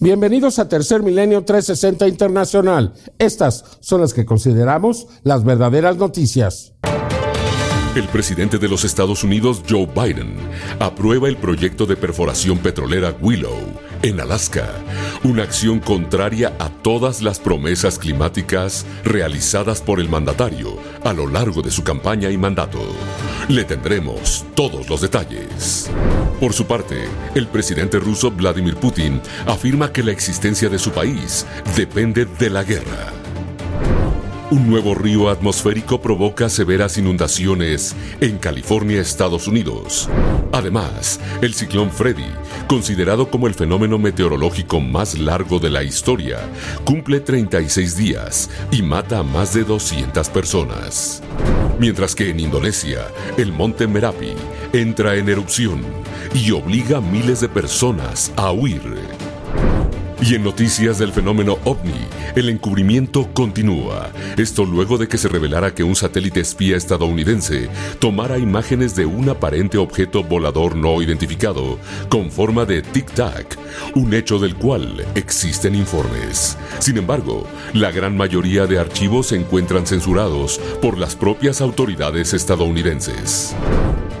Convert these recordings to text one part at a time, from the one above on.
Bienvenidos a Tercer Milenio 360 Internacional. Estas son las que consideramos las verdaderas noticias. El presidente de los Estados Unidos, Joe Biden, aprueba el proyecto de perforación petrolera Willow en Alaska, una acción contraria a todas las promesas climáticas realizadas por el mandatario a lo largo de su campaña y mandato. Le tendremos todos los detalles. Por su parte, el presidente ruso Vladimir Putin afirma que la existencia de su país depende de la guerra. Un nuevo río atmosférico provoca severas inundaciones en California, Estados Unidos. Además, el ciclón Freddy, considerado como el fenómeno meteorológico más largo de la historia, cumple 36 días y mata a más de 200 personas. Mientras que en Indonesia, el monte Merapi entra en erupción y obliga a miles de personas a huir. Y en noticias del fenómeno ovni, el encubrimiento continúa. Esto luego de que se revelara que un satélite espía estadounidense tomara imágenes de un aparente objeto volador no identificado con forma de tic-tac, un hecho del cual existen informes. Sin embargo, la gran mayoría de archivos se encuentran censurados por las propias autoridades estadounidenses.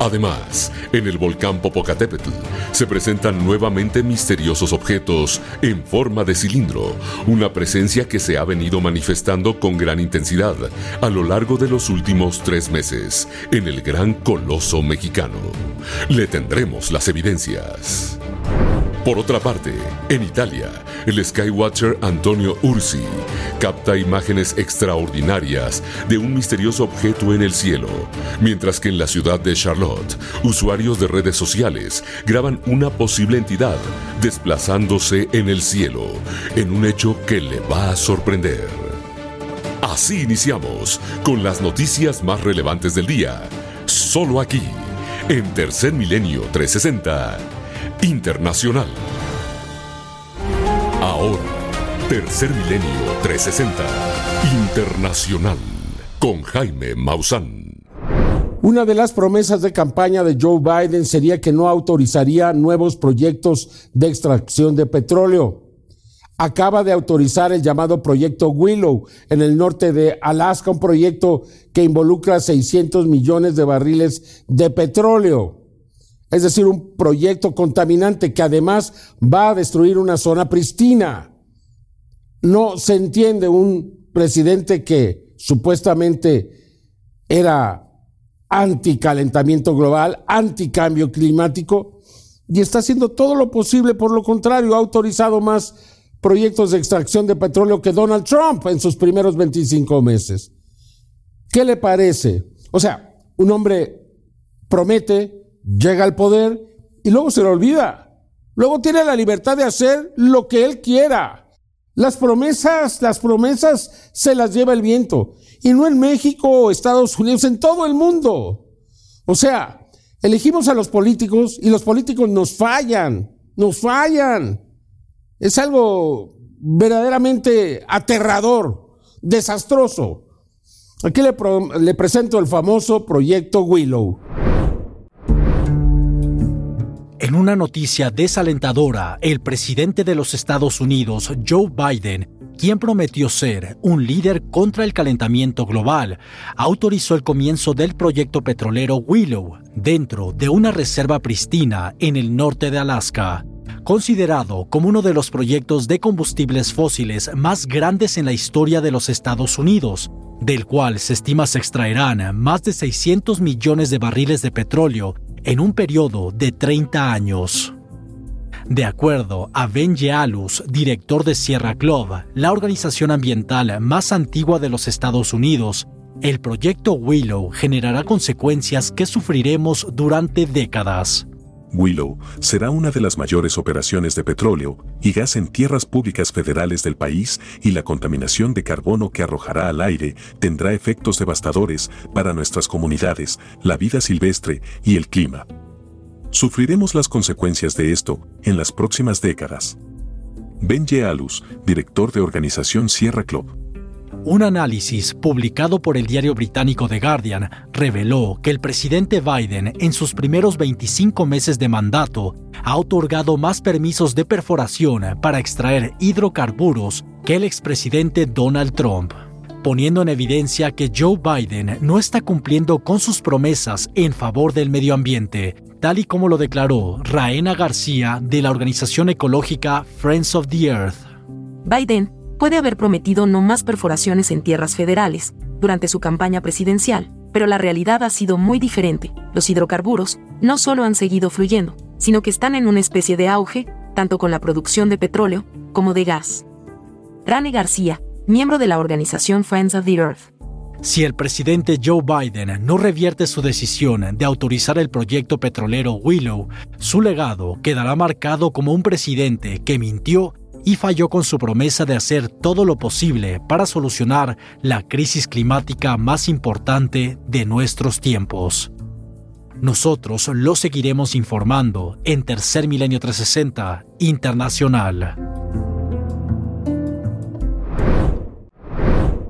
Además, en el volcán Popocatépetl se presentan nuevamente misteriosos objetos en forma de cilindro, una presencia que se ha venido manifestando con gran intensidad a lo largo de los últimos tres meses en el gran coloso mexicano. Le tendremos las evidencias. Por otra parte, en Italia, el Skywatcher Antonio Ursi capta imágenes extraordinarias de un misterioso objeto en el cielo, mientras que en la ciudad de Charlotte, usuarios de redes sociales graban una posible entidad desplazándose en el cielo, en un hecho que le va a sorprender. Así iniciamos con las noticias más relevantes del día, solo aquí, en Tercer Milenio 360 Internacional. Ahora, Tercer Milenio 360 Internacional con Jaime Maussan. Una de las promesas de campaña de Joe Biden sería que no autorizaría nuevos proyectos de extracción de petróleo. Acaba de autorizar el llamado proyecto Willow en el norte de Alaska, un proyecto que involucra 600 millones de barriles de petróleo es decir, un proyecto contaminante que además va a destruir una zona pristina. No se entiende un presidente que supuestamente era anticalentamiento global, anticambio climático, y está haciendo todo lo posible, por lo contrario, ha autorizado más proyectos de extracción de petróleo que Donald Trump en sus primeros 25 meses. ¿Qué le parece? O sea, un hombre promete, llega al poder y luego se lo olvida. Luego tiene la libertad de hacer lo que él quiera. Las promesas, las promesas se las lleva el viento. Y no en México o Estados Unidos, en todo el mundo. O sea, elegimos a los políticos y los políticos nos fallan, nos fallan. Es algo verdaderamente aterrador, desastroso. Aquí le, presento el famoso proyecto Willow. En una noticia desalentadora, el presidente de los Estados Unidos, Joe Biden, quien prometió ser un líder contra el calentamiento global, autorizó el comienzo del proyecto petrolero Willow dentro de una reserva pristina en el norte de Alaska. Considerado como uno de los proyectos de combustibles fósiles más grandes en la historia de los Estados Unidos, del cual se estima se extraerán más de 600 millones de barriles de petróleo en un periodo de 30 años. De acuerdo a Ben Jealous, director de Sierra Club, la organización ambiental más antigua de los Estados Unidos, el proyecto Willow generará consecuencias que sufriremos durante décadas. Willow será una de las mayores operaciones de petróleo y gas en tierras públicas federales del país y la contaminación de carbono que arrojará al aire tendrá efectos devastadores para nuestras comunidades, la vida silvestre y el clima. Sufriremos las consecuencias de esto en las próximas décadas. Ben Alus, director de Organización Sierra Club. Un análisis publicado por el diario británico The Guardian reveló que el presidente Biden en sus primeros 25 meses de mandato ha otorgado más permisos de perforación para extraer hidrocarburos que el expresidente Donald Trump, poniendo en evidencia que Joe Biden no está cumpliendo con sus promesas en favor del medio ambiente, tal y como lo declaró Raena García de la organización ecológica Friends of the Earth. Biden puede haber prometido no más perforaciones en tierras federales durante su campaña presidencial, pero la realidad ha sido muy diferente. Los hidrocarburos no solo han seguido fluyendo, sino que están en una especie de auge, tanto con la producción de petróleo como de gas. Rane García, miembro de la organización Friends of the Earth. Si el presidente Joe Biden no revierte su decisión de autorizar el proyecto petrolero Willow, su legado quedará marcado como un presidente que mintió y falló con su promesa de hacer todo lo posible para solucionar la crisis climática más importante de nuestros tiempos. Nosotros lo seguiremos informando en Tercer Milenio 360 Internacional.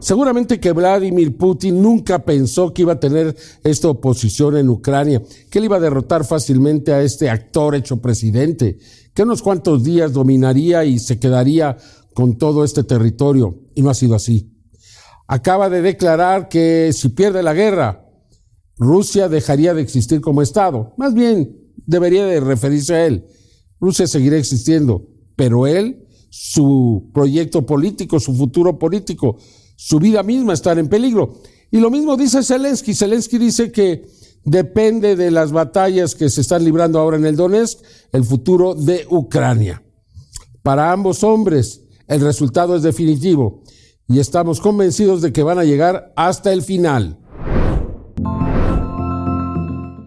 Seguramente que Vladimir Putin nunca pensó que iba a tener esta oposición en Ucrania, que él iba a derrotar fácilmente a este actor hecho presidente, que unos cuantos días dominaría y se quedaría con todo este territorio, y no ha sido así. Acaba de declarar que si pierde la guerra, Rusia dejaría de existir como Estado. Más bien, debería de referirse a él. Rusia seguirá existiendo, pero él, su proyecto político, su futuro político, su vida misma estar en peligro. Y lo mismo dice Zelensky. Zelensky dice que depende de las batallas que se están librando ahora en el Donetsk, el futuro de Ucrania. Para ambos hombres, el resultado es definitivo y estamos convencidos de que van a llegar hasta el final.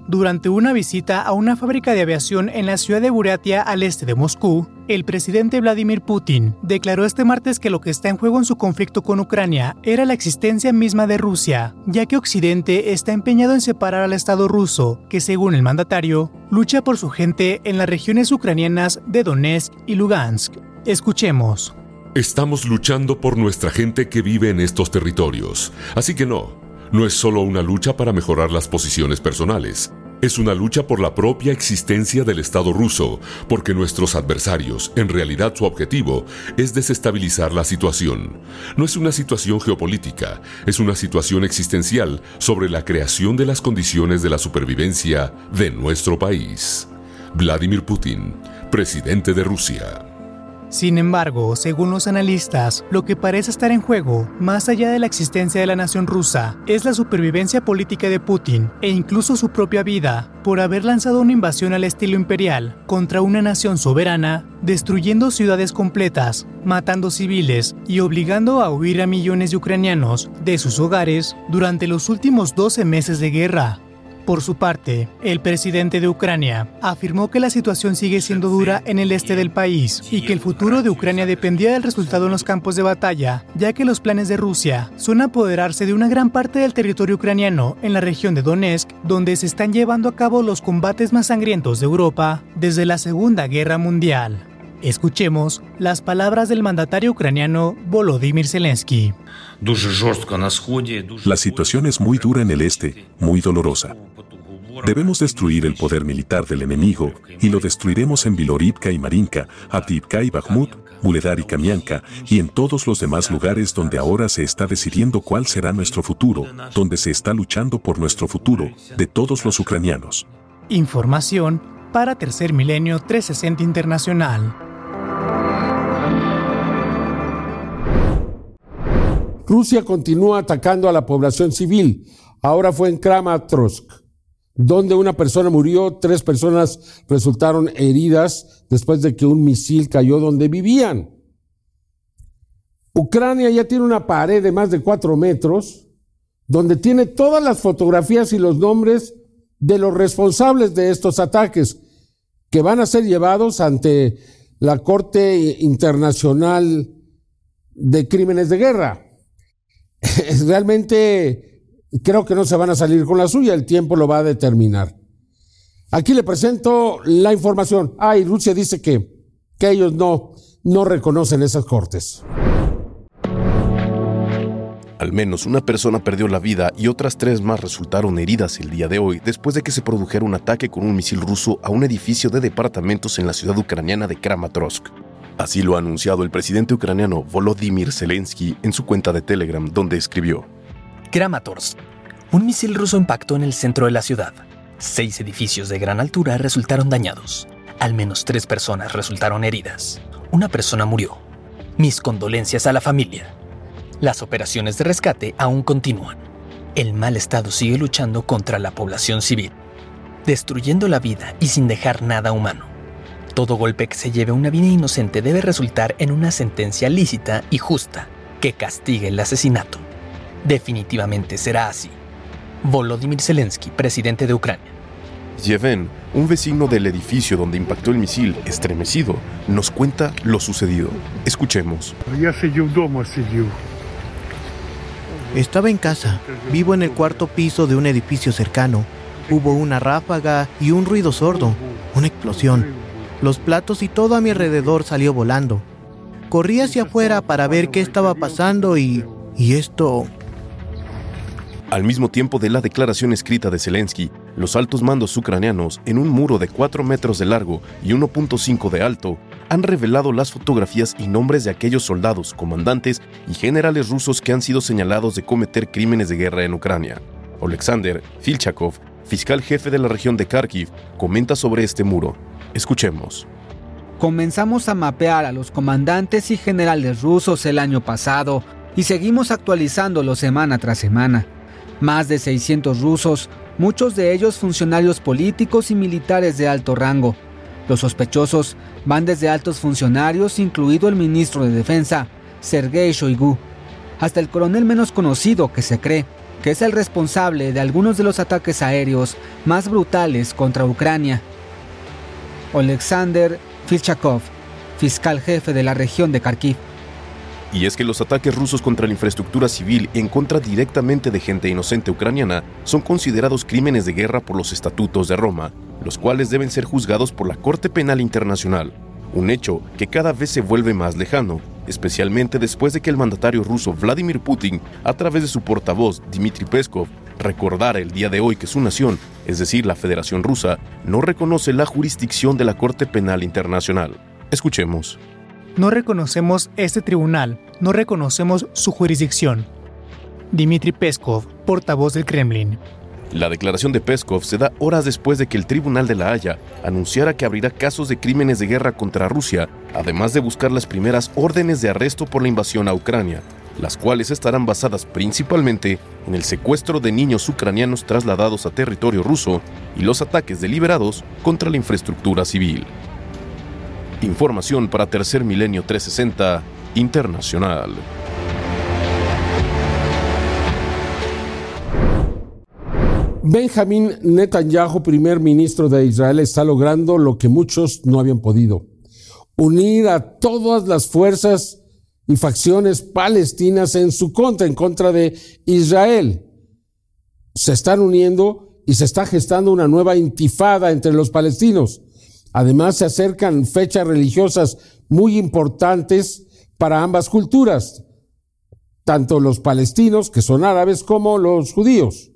Durante una visita a una fábrica de aviación en la ciudad de Buriatia al este de Moscú, el presidente Vladimir Putin declaró este martes que lo que está en juego en su conflicto con Ucrania era la existencia misma de Rusia, ya que Occidente está empeñado en separar al Estado ruso, que según el mandatario, lucha por su gente en las regiones ucranianas de Donetsk y Lugansk. Escuchemos. Estamos luchando por nuestra gente que vive en estos territorios, así que no, no es solo una lucha para mejorar las posiciones personales, es una lucha por la propia existencia del Estado ruso, porque nuestros adversarios, en realidad su objetivo, es desestabilizar la situación. No es una situación geopolítica, es una situación existencial sobre la creación de las condiciones de la supervivencia de nuestro país. Vladimir Putin, presidente de Rusia. Sin embargo, según los analistas, lo que parece estar en juego, más allá de la existencia de la nación rusa, es la supervivencia política de Putin e incluso su propia vida, por haber lanzado una invasión al estilo imperial contra una nación soberana, destruyendo ciudades completas, matando civiles y obligando a huir a millones de ucranianos de sus hogares durante los últimos 12 meses de guerra. Por su parte, el presidente de Ucrania afirmó que la situación sigue siendo dura en el este del país y que el futuro de Ucrania dependía del resultado en los campos de batalla, ya que los planes de Rusia son apoderarse de una gran parte del territorio ucraniano en la región de Donetsk, donde se están llevando a cabo los combates más sangrientos de Europa desde la Segunda Guerra Mundial. Escuchemos las palabras del mandatario ucraniano Volodymyr Zelensky. La situación es muy dura en el este, muy dolorosa. Debemos destruir el poder militar del enemigo y lo destruiremos en Vilorivka y Marinka, Ativka y Bakhmut, Muledar y Kamianka y en todos los demás lugares donde ahora se está decidiendo cuál será nuestro futuro, donde se está luchando por nuestro futuro, de todos los ucranianos. Información para Tercer Milenio 360 Internacional. Rusia continúa atacando a la población civil. Ahora fue en Kramatorsk, donde una persona murió, tres personas resultaron heridas después de que un misil cayó donde vivían. Ucrania ya tiene una pared de más de cuatro metros, donde tiene todas las fotografías y los nombres de los responsables de estos ataques, que van a ser llevados ante la Corte Internacional de Crímenes de Guerra. realmente creo que no se van a salir con la suya, el tiempo lo va a determinar. Aquí le presento la información. Ah, Rusia dice que, que ellos no, no reconocen esas cortes. Al menos una persona perdió la vida y otras tres más resultaron heridas el día de hoy después de que se produjera un ataque con un misil ruso a un edificio de departamentos en la ciudad ucraniana de Kramatorsk. Así lo ha anunciado el presidente ucraniano Volodymyr Zelensky en su cuenta de Telegram, donde escribió: Kramatorsk. Un misil ruso impactó en el centro de la ciudad. Seis edificios de gran altura resultaron dañados. Al menos tres personas resultaron heridas. Una persona murió. Mis condolencias a la familia. Las operaciones de rescate aún continúan. El mal estado sigue luchando contra la población civil, destruyendo la vida y sin dejar nada humano. Todo golpe que se lleve a una vida inocente debe resultar en una sentencia lícita y justa que castigue el asesinato. Definitivamente será así. Volodymyr Zelensky, presidente de Ucrania. Yeven, un vecino del edificio donde impactó el misil, estremecido, nos cuenta lo sucedido. Escuchemos. Estaba en casa, vivo en el cuarto piso de un edificio cercano. Hubo una ráfaga y un ruido sordo, una explosión. Los platos y todo a mi alrededor salió volando. Corrí hacia afuera para ver qué estaba pasando y... y esto... Al mismo tiempo de la declaración escrita de Zelensky, los altos mandos ucranianos, en un muro de 4 metros de largo y 1.5 de alto, han revelado las fotografías y nombres de aquellos soldados, comandantes y generales rusos que han sido señalados de cometer crímenes de guerra en Ucrania. Alexander Filchakov, fiscal jefe de la región de Kharkiv, comenta sobre este muro. Escuchemos. Comenzamos a mapear a los comandantes y generales rusos el año pasado y seguimos actualizándolo semana tras semana. Más de 600 rusos, muchos de ellos funcionarios políticos y militares de alto rango. Los sospechosos van desde altos funcionarios, incluido el ministro de Defensa, Sergei Shoigu, hasta el coronel menos conocido que se cree que es el responsable de algunos de los ataques aéreos más brutales contra Ucrania. Alexander Filchakov, fiscal jefe de la región de Kharkiv. Y es que los ataques rusos contra la infraestructura civil en contra directamente de gente inocente ucraniana son considerados crímenes de guerra por los estatutos de Roma, los cuales deben ser juzgados por la Corte Penal Internacional, un hecho que cada vez se vuelve más lejano, especialmente después de que el mandatario ruso Vladimir Putin, a través de su portavoz Dmitry Peskov, recordara el día de hoy que su nación, es decir, la Federación Rusa, no reconoce la jurisdicción de la Corte Penal Internacional. Escuchemos. No reconocemos este tribunal, no reconocemos su jurisdicción. Dmitry Peskov, portavoz del Kremlin. La declaración de Peskov se da horas después de que el Tribunal de la Haya anunciara que abrirá casos de crímenes de guerra contra Rusia, además de buscar las primeras órdenes de arresto por la invasión a Ucrania, las cuales estarán basadas principalmente en el secuestro de niños ucranianos trasladados a territorio ruso y los ataques deliberados contra la infraestructura civil. Información para Tercer Milenio 360 Internacional. Benjamín Netanyahu, primer ministro de Israel, está logrando lo que muchos no habían podido. Unir a todas las fuerzas y facciones palestinas en su contra, en contra de Israel. Se están uniendo y se está gestando una nueva intifada entre los palestinos. Además, se acercan fechas religiosas muy importantes para ambas culturas, tanto los palestinos, que son árabes, como los judíos.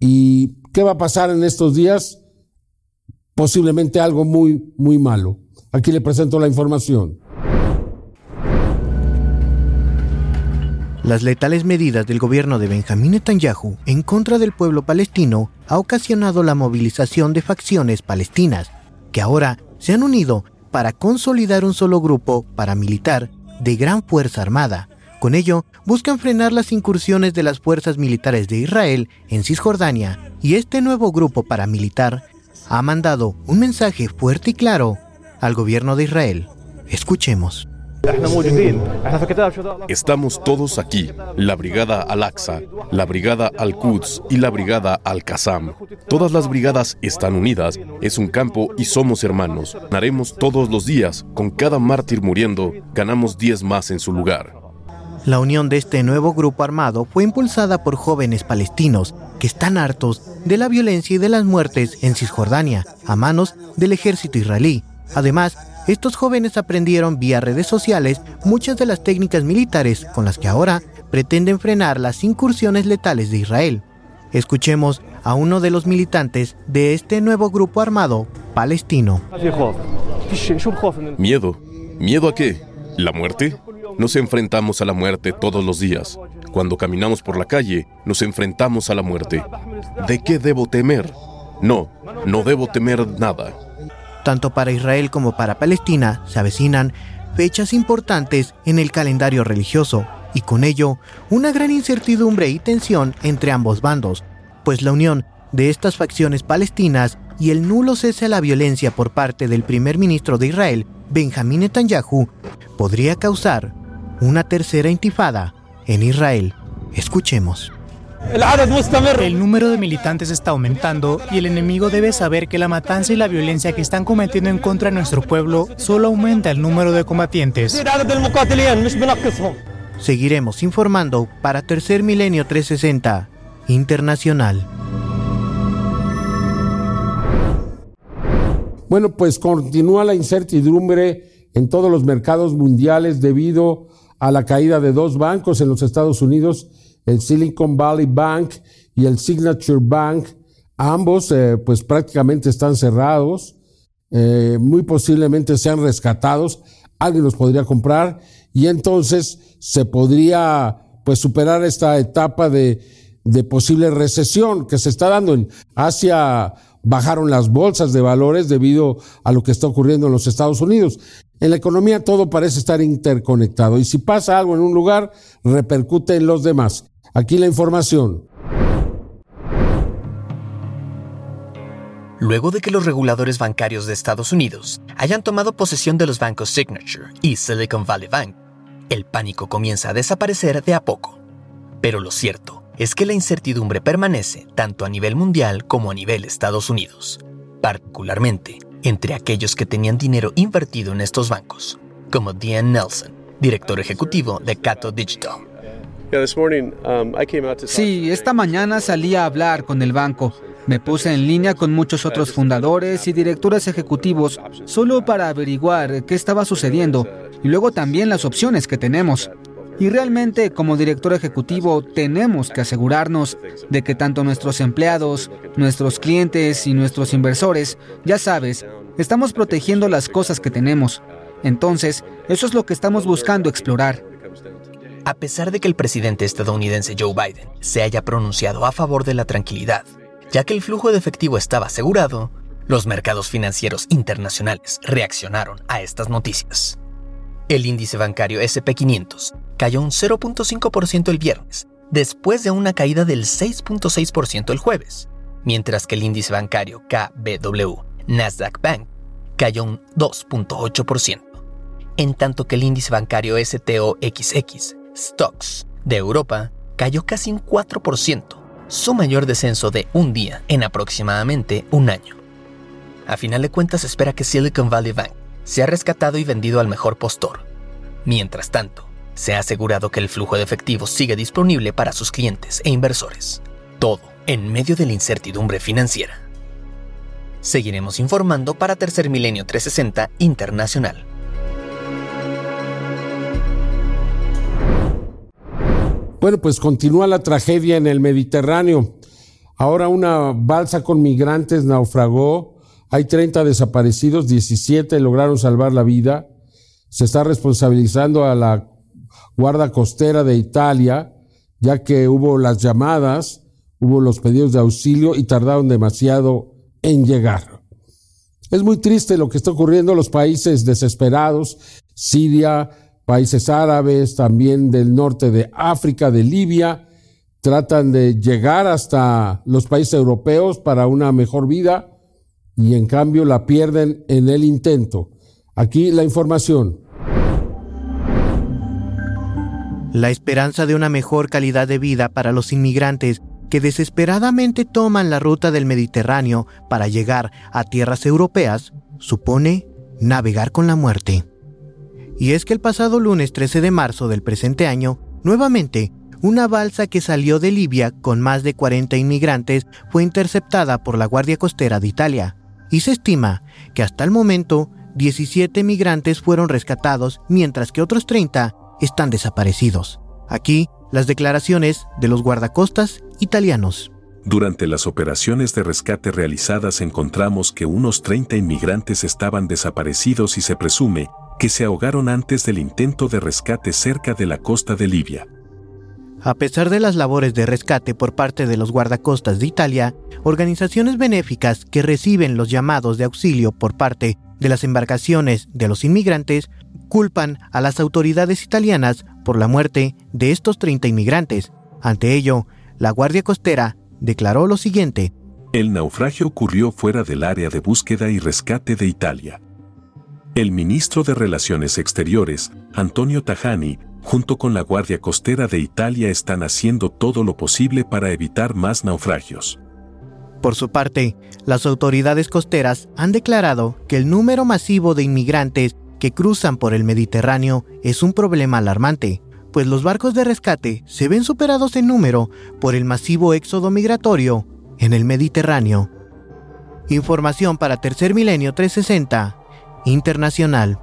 ¿Y qué va a pasar en estos días? Posiblemente algo muy, muy malo. Aquí le presento la información. Las letales medidas del gobierno de Benjamín Netanyahu en contra del pueblo palestino ha ocasionado la movilización de facciones palestinas, que ahora se han unido para consolidar un solo grupo paramilitar de gran fuerza armada, con ello, buscan frenar las incursiones de las fuerzas militares de Israel en Cisjordania y este nuevo grupo paramilitar ha mandado un mensaje fuerte y claro al gobierno de Israel. Escuchemos. Estamos todos aquí, la Brigada Al-Aqsa, la Brigada Al-Quds y la Brigada Al-Qassam. Todas las brigadas están unidas, es un campo y somos hermanos. Ganaremos todos los días, con cada mártir muriendo, ganamos 10 más en su lugar. La unión de este nuevo grupo armado fue impulsada por jóvenes palestinos que están hartos de la violencia y de las muertes en Cisjordania a manos del ejército israelí. Además, estos jóvenes aprendieron vía redes sociales muchas de las técnicas militares con las que ahora pretenden frenar las incursiones letales de Israel. Escuchemos a uno de los militantes de este nuevo grupo armado palestino. Miedo. ¿Miedo a qué? ¿La muerte? Nos enfrentamos a la muerte todos los días. Cuando caminamos por la calle, nos enfrentamos a la muerte. ¿De qué debo temer? No, no debo temer nada. Tanto para Israel como para Palestina se avecinan fechas importantes en el calendario religioso y con ello una gran incertidumbre y tensión entre ambos bandos, pues la unión de estas facciones palestinas y el nulo cese a la violencia por parte del primer ministro de Israel, Benjamín Netanyahu, podría causar una tercera intifada en Israel. Escuchemos. El número de militantes está aumentando y el enemigo debe saber que la matanza y la violencia que están cometiendo en contra de nuestro pueblo solo aumenta el número de combatientes. Seguiremos informando para Tercer Milenio 360 Internacional. Bueno, pues continúa la incertidumbre en todos los mercados mundiales debido a la caída de dos bancos en los Estados Unidos, el Silicon Valley Bank y el Signature Bank. Ambos eh, pues prácticamente están cerrados, eh, muy posiblemente sean rescatados, alguien los podría comprar y entonces se podría pues superar esta etapa de, de posible recesión que se está dando en Asia bajaron las bolsas de valores debido a lo que está ocurriendo en los Estados Unidos. En la economía todo parece estar interconectado y si pasa algo en un lugar, repercute en los demás. Aquí la información. Luego de que los reguladores bancarios de Estados Unidos hayan tomado posesión de los bancos Signature y Silicon Valley Bank, el pánico comienza a desaparecer de a poco. Pero lo cierto es que la incertidumbre permanece tanto a nivel mundial como a nivel Estados Unidos, particularmente entre aquellos que tenían dinero invertido en estos bancos, como Dean Nelson, director ejecutivo de Cato Digital. Um, sí, esta mañana salí a hablar con el banco. Me puse en línea con muchos otros fundadores y directores ejecutivos solo para averiguar qué estaba sucediendo y luego también las opciones que tenemos. Y realmente como director ejecutivo tenemos que asegurarnos de que tanto nuestros empleados, nuestros clientes y nuestros inversores, ya sabes, estamos protegiendo las cosas que tenemos. Entonces, eso es lo que estamos buscando explorar. A pesar de que el presidente estadounidense Joe Biden se haya pronunciado a favor de la tranquilidad, ya que el flujo de efectivo estaba asegurado, los mercados financieros internacionales reaccionaron a estas noticias. El índice bancario SP500 cayó un 0.5% el viernes, después de una caída del 6.6% el jueves, mientras que el índice bancario KBW Nasdaq Bank cayó un 2.8%, en tanto que el índice bancario STOXX Stocks de Europa cayó casi un 4%, su mayor descenso de un día en aproximadamente un año. A final de cuentas, espera que Silicon Valley Bank se ha rescatado y vendido al mejor postor. Mientras tanto, se ha asegurado que el flujo de efectivo sigue disponible para sus clientes e inversores. Todo en medio de la incertidumbre financiera. Seguiremos informando para Tercer Milenio 360 Internacional. Bueno, pues continúa la tragedia en el Mediterráneo. Ahora una balsa con migrantes naufragó hay 30 desaparecidos, 17 lograron salvar la vida. Se está responsabilizando a la Guarda Costera de Italia, ya que hubo las llamadas, hubo los pedidos de auxilio y tardaron demasiado en llegar. Es muy triste lo que está ocurriendo en los países desesperados, Siria, países árabes, también del norte de África, de Libia, tratan de llegar hasta los países europeos para una mejor vida y en cambio la pierden en el intento. Aquí la información. La esperanza de una mejor calidad de vida para los inmigrantes que desesperadamente toman la ruta del Mediterráneo para llegar a tierras europeas supone navegar con la muerte. Y es que el pasado lunes 13 de marzo del presente año, nuevamente, una balsa que salió de Libia con más de 40 inmigrantes fue interceptada por la Guardia Costera de Italia y se estima que hasta el momento 17 migrantes fueron rescatados mientras que otros 30 están desaparecidos. Aquí las declaraciones de los guardacostas italianos. Durante las operaciones de rescate realizadas encontramos que unos 30 inmigrantes estaban desaparecidos y se presume que se ahogaron antes del intento de rescate cerca de la costa de Libia. A pesar de las labores de rescate por parte de los guardacostas de Italia, organizaciones benéficas que reciben los llamados de auxilio por parte de las embarcaciones de los inmigrantes culpan a las autoridades italianas por la muerte de estos 30 inmigrantes. Ante ello, la Guardia Costera declaró lo siguiente. El naufragio ocurrió fuera del área de búsqueda y rescate de Italia. El ministro de Relaciones Exteriores, Antonio Tajani, junto con la Guardia Costera de Italia están haciendo todo lo posible para evitar más naufragios. Por su parte, las autoridades costeras han declarado que el número masivo de inmigrantes que cruzan por el Mediterráneo es un problema alarmante, pues los barcos de rescate se ven superados en número por el masivo éxodo migratorio en el Mediterráneo. Información para Tercer Milenio 360 Internacional.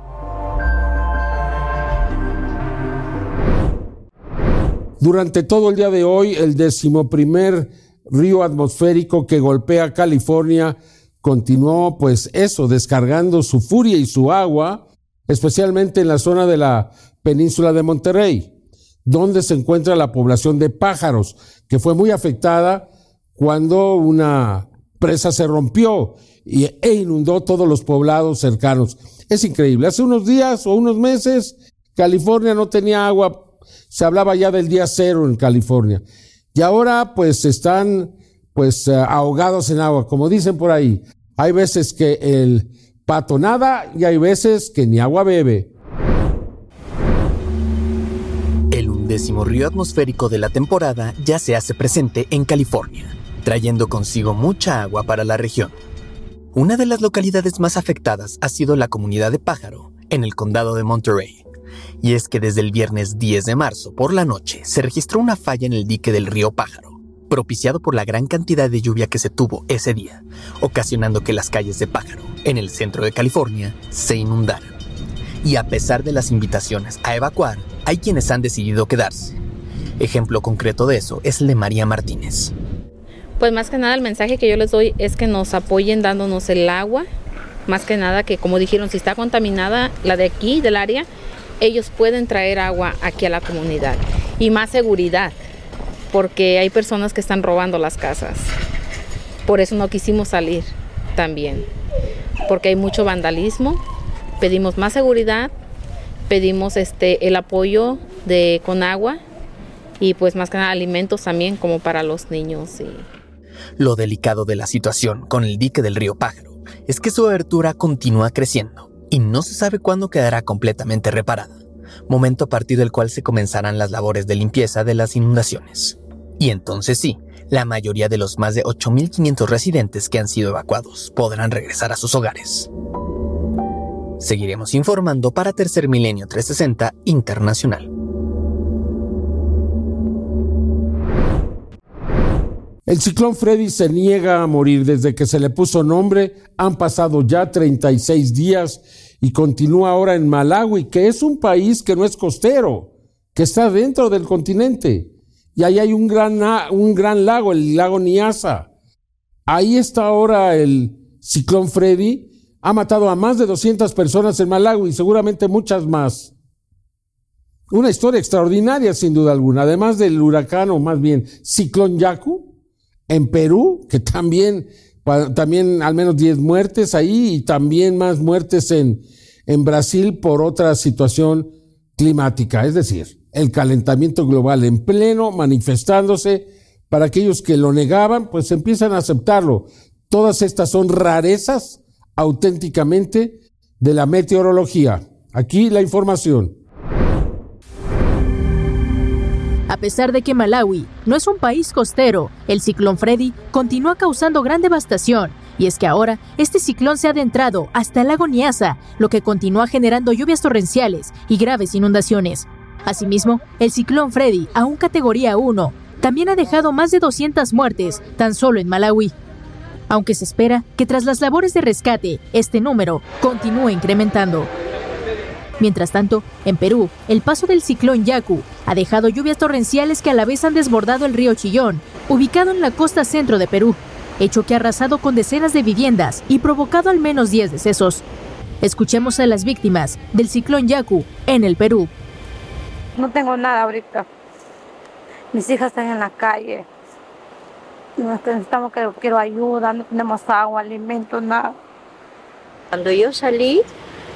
Durante todo el día de hoy, el decimoprimer río atmosférico que golpea California continuó, pues eso, descargando su furia y su agua, especialmente en la zona de la península de Monterrey, donde se encuentra la población de pájaros, que fue muy afectada cuando una presa se rompió y, e inundó todos los poblados cercanos. Es increíble. Hace unos días o unos meses, California no tenía agua se hablaba ya del día cero en California. Y ahora pues están pues eh, ahogados en agua, como dicen por ahí. Hay veces que el pato nada y hay veces que ni agua bebe. El undécimo río atmosférico de la temporada ya se hace presente en California, trayendo consigo mucha agua para la región. Una de las localidades más afectadas ha sido la comunidad de Pájaro, en el condado de Monterey, y es que desde el viernes 10 de marzo por la noche se registró una falla en el dique del río Pájaro, propiciado por la gran cantidad de lluvia que se tuvo ese día, ocasionando que las calles de Pájaro, en el centro de California, se inundaran. Y a pesar de las invitaciones a evacuar, hay quienes han decidido quedarse. Ejemplo concreto de eso es el de María Martínez. Pues más que nada el mensaje que yo les doy es que nos apoyen dándonos el agua, más que nada que como dijeron, si está contaminada la de aquí, del área, ellos pueden traer agua aquí a la comunidad y más seguridad, porque hay personas que están robando las casas. Por eso no quisimos salir también, porque hay mucho vandalismo. Pedimos más seguridad, pedimos este el apoyo de con agua y pues más que nada alimentos también como para los niños y lo delicado de la situación con el dique del río Pájaro es que su abertura continúa creciendo y no se sabe cuándo quedará completamente reparada, momento a partir del cual se comenzarán las labores de limpieza de las inundaciones. Y entonces sí, la mayoría de los más de 8.500 residentes que han sido evacuados podrán regresar a sus hogares. Seguiremos informando para Tercer Milenio 360 Internacional. El ciclón Freddy se niega a morir desde que se le puso nombre. Han pasado ya 36 días y continúa ahora en Malawi, que es un país que no es costero, que está dentro del continente. Y ahí hay un gran, lago, el lago Niasa. Ahí está ahora el ciclón Freddy. Ha matado a más de 200 personas en Malawi y seguramente muchas más. Una historia extraordinaria, sin duda alguna. Además del huracán, o más bien ciclón Yaku, en Perú, que también, también al menos 10 muertes ahí y también más muertes en, en Brasil por otra situación climática, es decir, el calentamiento global en pleno manifestándose para aquellos que lo negaban, pues empiezan a aceptarlo. Todas estas son rarezas auténticamente de la meteorología. Aquí la información. A pesar de que Malawi no es un país costero, el ciclón Freddy continúa causando gran devastación. Y es que ahora este ciclón se ha adentrado hasta el lago Niasa, lo que continúa generando lluvias torrenciales y graves inundaciones. Asimismo, el ciclón Freddy, aún categoría 1, también ha dejado más de 200 muertes tan solo en Malawi. Aunque se espera que tras las labores de rescate, este número continúe incrementando. Mientras tanto, en Perú, el paso del ciclón Yaku ha dejado lluvias torrenciales que a la vez han desbordado el río Chillón, ubicado en la costa centro de Perú, hecho que ha arrasado con decenas de viviendas y provocado al menos 10 decesos. Escuchemos a las víctimas del ciclón Yaku en el Perú. No tengo nada ahorita. Mis hijas están en la calle. Necesitamos que quiero ayuda, no tenemos agua, alimentos, nada. Cuando yo salí,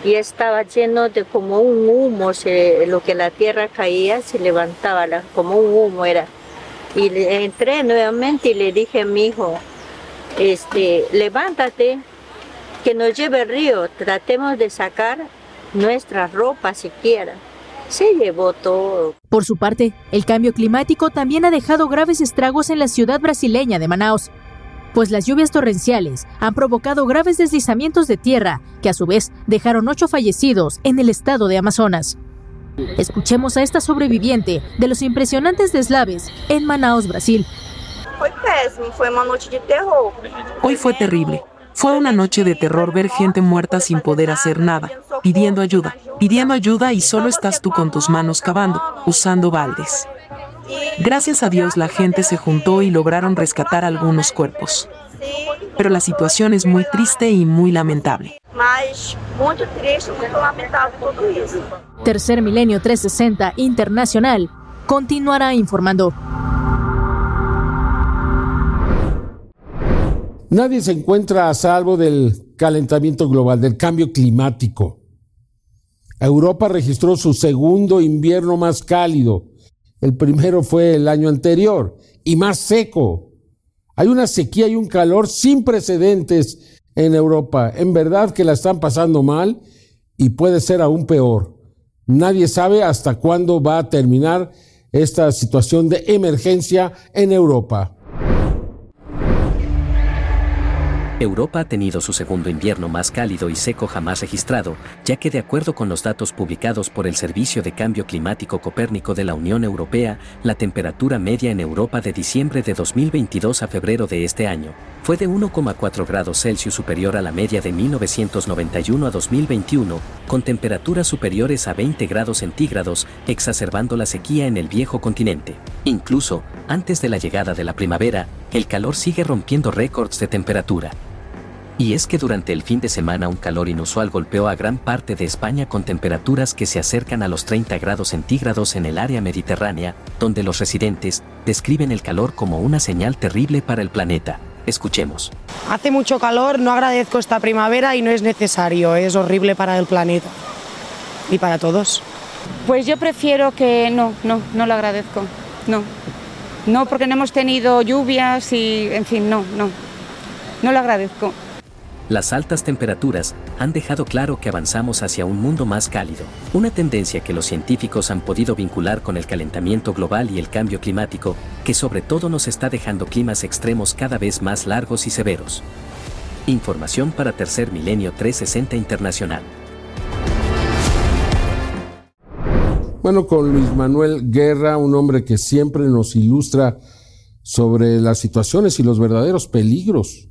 y estaba lleno de como un humo, lo que la tierra caía se levantaba, como un humo era. Y entré nuevamente y le dije a mi hijo, este, levántate, que nos lleve el río, tratemos de sacar nuestra ropa siquiera. Se llevó todo. Por su parte, el cambio climático también ha dejado graves estragos en la ciudad brasileña de Manaus pues las lluvias torrenciales han provocado graves deslizamientos de tierra que a su vez dejaron ocho fallecidos en el estado de Amazonas. Escuchemos a esta sobreviviente de los impresionantes deslaves en Manaus, Brasil. Hoy fue terrible. Fue una noche de terror ver gente muerta sin poder hacer nada, pidiendo ayuda, pidiendo ayuda y solo estás tú con tus manos cavando, usando baldes. Gracias a Dios la gente se juntó y lograron rescatar algunos cuerpos. Pero la situación es muy triste y muy lamentable. Tercer Milenio 360 Internacional continuará informando. Nadie se encuentra a salvo del calentamiento global, del cambio climático. Europa registró su segundo invierno más cálido el primero fue el año anterior y más seco. Hay una sequía y un calor sin precedentes en Europa. En verdad que la están pasando mal y puede ser aún peor. Nadie sabe hasta cuándo va a terminar esta situación de emergencia en Europa. Europa ha tenido su segundo invierno más cálido y seco jamás registrado, ya que de acuerdo con los datos publicados por el Servicio de Cambio Climático Copérnico de la Unión Europea, la temperatura media en Europa de diciembre de 2022 a febrero de este año fue de 1,4 grados Celsius superior a la media de 1991 a 2021, con temperaturas superiores a 20 grados centígrados, exacerbando la sequía en el viejo continente. Incluso, antes de la llegada de la primavera, el calor sigue rompiendo récords de temperatura. Y es que durante el fin de semana un calor inusual golpeó a gran parte de España con temperaturas que se acercan a los 30 grados centígrados en el área mediterránea, donde los residentes describen el calor como una señal terrible para el planeta. Escuchemos. Hace mucho calor, no agradezco esta primavera y no es necesario, es horrible para el planeta y para todos. Pues yo prefiero que no, no, no lo agradezco, no. No porque no hemos tenido lluvias y, en fin, no, no. No lo agradezco. Las altas temperaturas han dejado claro que avanzamos hacia un mundo más cálido, una tendencia que los científicos han podido vincular con el calentamiento global y el cambio climático, que sobre todo nos está dejando climas extremos cada vez más largos y severos. Información para Tercer Milenio 360 Internacional. Bueno, con Luis Manuel Guerra, un hombre que siempre nos ilustra sobre las situaciones y los verdaderos peligros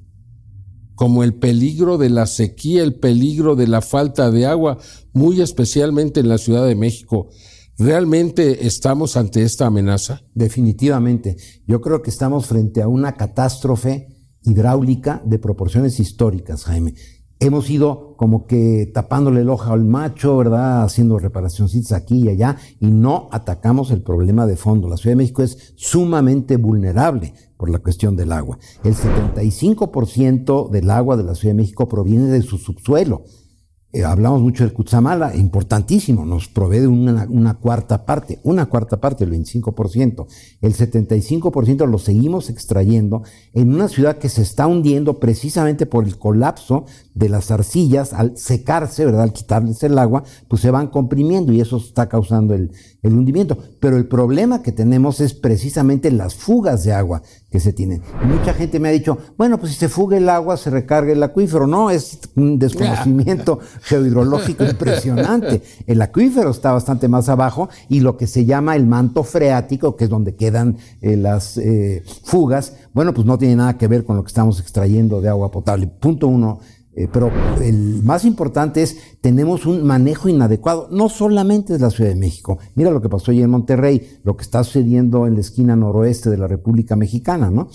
como el peligro de la sequía, el peligro de la falta de agua, muy especialmente en la Ciudad de México. ¿Realmente estamos ante esta amenaza? Definitivamente. Yo creo que estamos frente a una catástrofe hidráulica de proporciones históricas, Jaime hemos ido como que tapándole el ojo al macho, ¿verdad? Haciendo reparacioncitas aquí y allá y no atacamos el problema de fondo. La Ciudad de México es sumamente vulnerable por la cuestión del agua. El 75% del agua de la Ciudad de México proviene de su subsuelo. Eh, hablamos mucho del Cutzamala, importantísimo, nos provee una, una, cuarta parte, una cuarta parte, el 25%. El 75% lo seguimos extrayendo en una ciudad que se está hundiendo precisamente por el colapso de las arcillas, al secarse, ¿verdad? Al quitarles el agua, pues se van comprimiendo y eso está causando el, el hundimiento. Pero el problema que tenemos es precisamente las fugas de agua que se tienen. mucha gente me ha dicho, bueno, pues si se fuga el agua, se recarga el acuífero. No, es un desconocimiento geohidrológico impresionante. El acuífero está bastante más abajo y lo que se llama el manto freático, que es donde quedan eh, las eh, fugas, bueno, pues no tiene nada que ver con lo que estamos extrayendo de agua potable. Punto uno Eh, pero el más importante es, tenemos un manejo inadecuado, no solamente de la Ciudad de México. Mira lo que pasó ayer en Monterrey, lo que está sucediendo en la esquina noroeste de la República Mexicana, ¿no?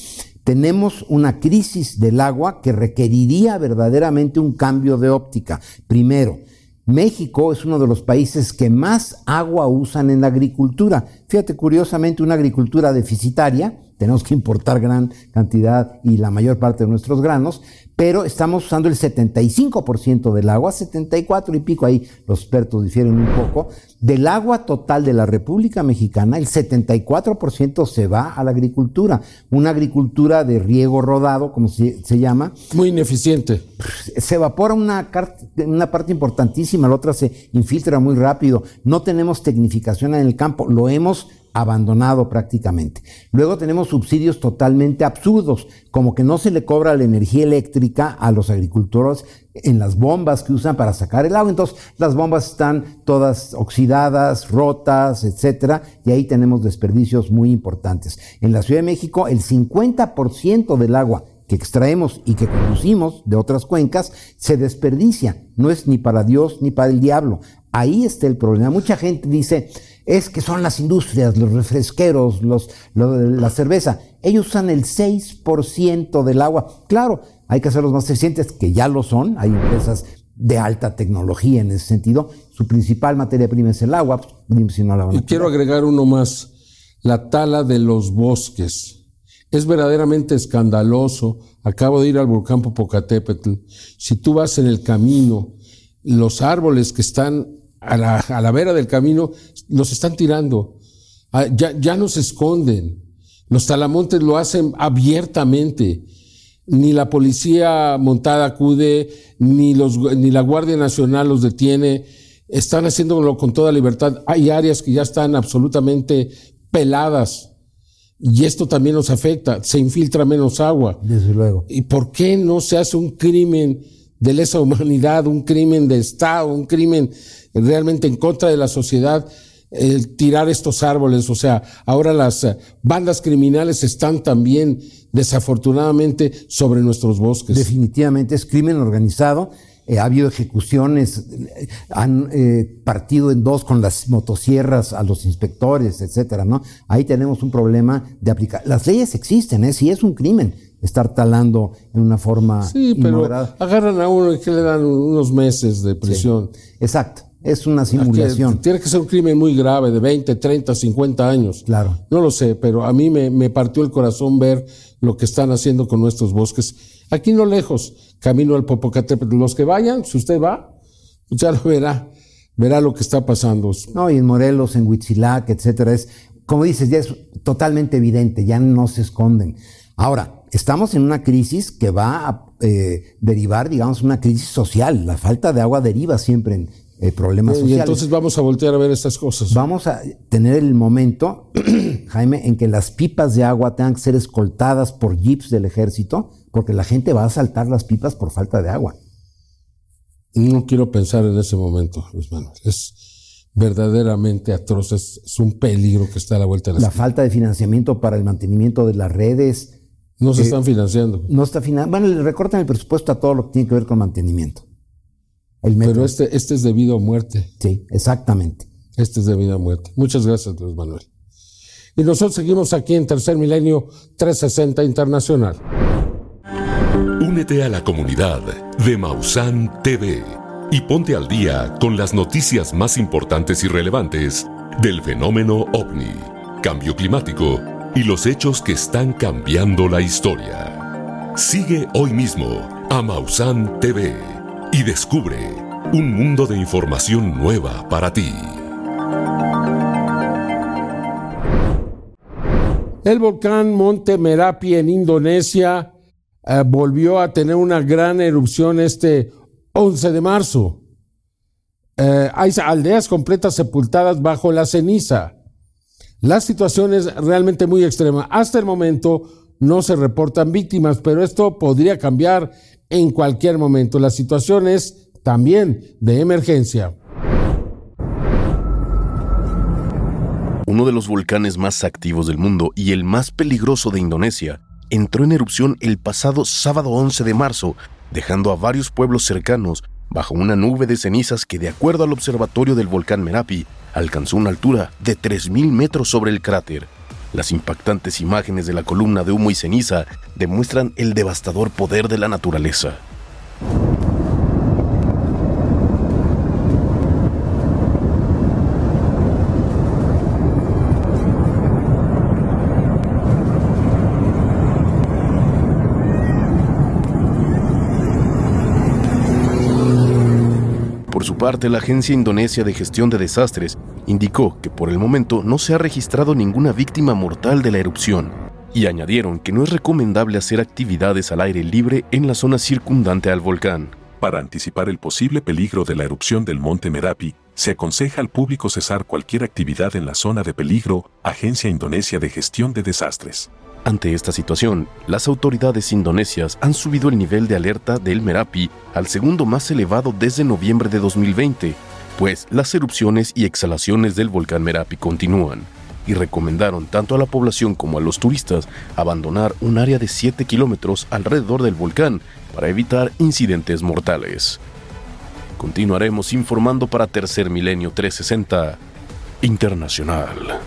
Tenemos una crisis del agua que requeriría verdaderamente un cambio de óptica. Primero, México es uno de los países que más agua usan en la agricultura. Fíjate, curiosamente, una agricultura deficitaria, tenemos que importar gran cantidad y la mayor parte de nuestros granos, pero estamos usando el 75% del agua, 74 y pico, ahí los expertos difieren un poco, del agua total de la República Mexicana, el 74% se va a la agricultura, una agricultura de riego rodado, como se, se llama. Muy ineficiente. Se evapora una, una parte importantísima, la otra se infiltra muy rápido, no tenemos tecnificación en el campo, lo hemos abandonado prácticamente. Luego tenemos subsidios totalmente absurdos, como que no se le cobra la energía eléctrica a los agricultores en las bombas que usan para sacar el agua. Entonces, las bombas están todas oxidadas, rotas, etcétera, y ahí tenemos desperdicios muy importantes. En la Ciudad de México, el 50% del agua que extraemos y que producimos de otras cuencas se desperdicia. No es ni para Dios ni para el diablo. Ahí está el problema. Mucha gente dice, es que son las industrias, los refresqueros, los, la cerveza. Ellos usan el 6% del agua. Claro, hay que hacerlos más eficientes, que ya lo son. Hay empresas de alta tecnología en ese sentido. Su principal materia prima es el agua. Pues, si no y quiero agregar uno más, la tala de los bosques. Es verdaderamente escandaloso. Acabo de ir al volcán Popocatépetl. Si tú vas en el camino, los árboles que están a la, a la vera del camino, los están tirando. Ah, ya, ya no se esconden. Los talamontes lo hacen abiertamente. Ni la policía montada acude, ni, los, ni la Guardia Nacional los detiene. Están haciéndolo con toda libertad. Hay áreas que ya están absolutamente peladas. Y esto también nos afecta. Se infiltra menos agua. Desde luego. ¿Y por qué no se hace un crimen de lesa humanidad, un crimen de Estado, un crimen realmente en contra de la sociedad, el tirar estos árboles. O sea, ahora las eh, bandas criminales están también, desafortunadamente, sobre nuestros bosques. Definitivamente es crimen organizado. Eh, ha habido ejecuciones, eh, han partido en dos con las motosierras a los inspectores, etcétera, ¿no? Ahí tenemos un problema de aplicar. Las leyes existen, ¿eh? Sí es un crimen estar talando en una forma. Sí, pero agarran a uno y que le dan unos meses de prisión. Exacto. Es una simulación. tiene que ser un crimen muy grave, de 20, 30, 50 años. Claro. No lo sé, pero a mí me, partió el corazón ver lo que están haciendo con nuestros bosques. Aquí no lejos, camino al Popocatépetl. Los que vayan, si usted va, ya lo verá. Verá lo que está pasando. No, y en Morelos, en Huitzilac, etcétera, es, como dices, ya es totalmente evidente, ya no se esconden. Ahora, estamos en una crisis que va a eh, derivar, digamos, una crisis social. La falta de agua deriva siempre en, eh, problemas sociales. Y entonces vamos a voltear a ver estas cosas. Vamos a tener el momento, Jaime, en que las pipas de agua tengan que ser escoltadas por jeeps del ejército, porque la gente va a saltar las pipas por falta de agua. No quiero pensar en ese momento, Luis Manuel. Es verdaderamente atroz, es, un peligro que está a la vuelta de la La falta de financiamiento para el mantenimiento de las redes. No se están financiando. No está financiando. Bueno, le recortan el presupuesto a todo lo que tiene que ver con mantenimiento. Pero este, este es debido a muerte. Sí, exactamente. Este es debido a muerte. Muchas gracias, Luis Manuel. Y nosotros seguimos aquí en Tercer Milenio 360 Internacional. Únete a la comunidad de Mausan TV y ponte al día con las noticias más importantes y relevantes del fenómeno ovni, cambio climático y los hechos que están cambiando la historia. Sigue hoy mismo a Mausan TV y descubre un mundo de información nueva para ti. El volcán Monte Merapi en Indonesia eh, volvió a tener una gran erupción este 11 de marzo. Eh, hay aldeas completas sepultadas bajo la ceniza. La situación es realmente muy extrema. Hasta el momento no se reportan víctimas, pero esto podría cambiar en cualquier momento. La situación es también de emergencia. Uno de los volcanes más activos del mundo y el más peligroso de Indonesia entró en erupción el pasado sábado 11 de marzo dejando a varios pueblos cercanos bajo una nube de cenizas que, de acuerdo al observatorio del volcán Merapi, alcanzó una altura de 3.000 metros sobre el cráter. Las impactantes imágenes de la columna de humo y ceniza demuestran el devastador poder de la naturaleza. Parte, la Agencia Indonesia de Gestión de Desastres indicó que por el momento no se ha registrado ninguna víctima mortal de la erupción y añadieron que no es recomendable hacer actividades al aire libre en la zona circundante al volcán. Para anticipar el posible peligro de la erupción del monte Merapi, se aconseja al público cesar cualquier actividad en la zona de peligro, Agencia Indonesia de Gestión de Desastres. Ante esta situación, las autoridades indonesias han subido el nivel de alerta del Merapi al segundo más elevado desde noviembre de 2020, pues las erupciones y exhalaciones del volcán Merapi continúan, y recomendaron tanto a la población como a los turistas abandonar un área de 7 kilómetros alrededor del volcán para evitar incidentes mortales. Continuaremos informando para Tercer Milenio 360 Internacional.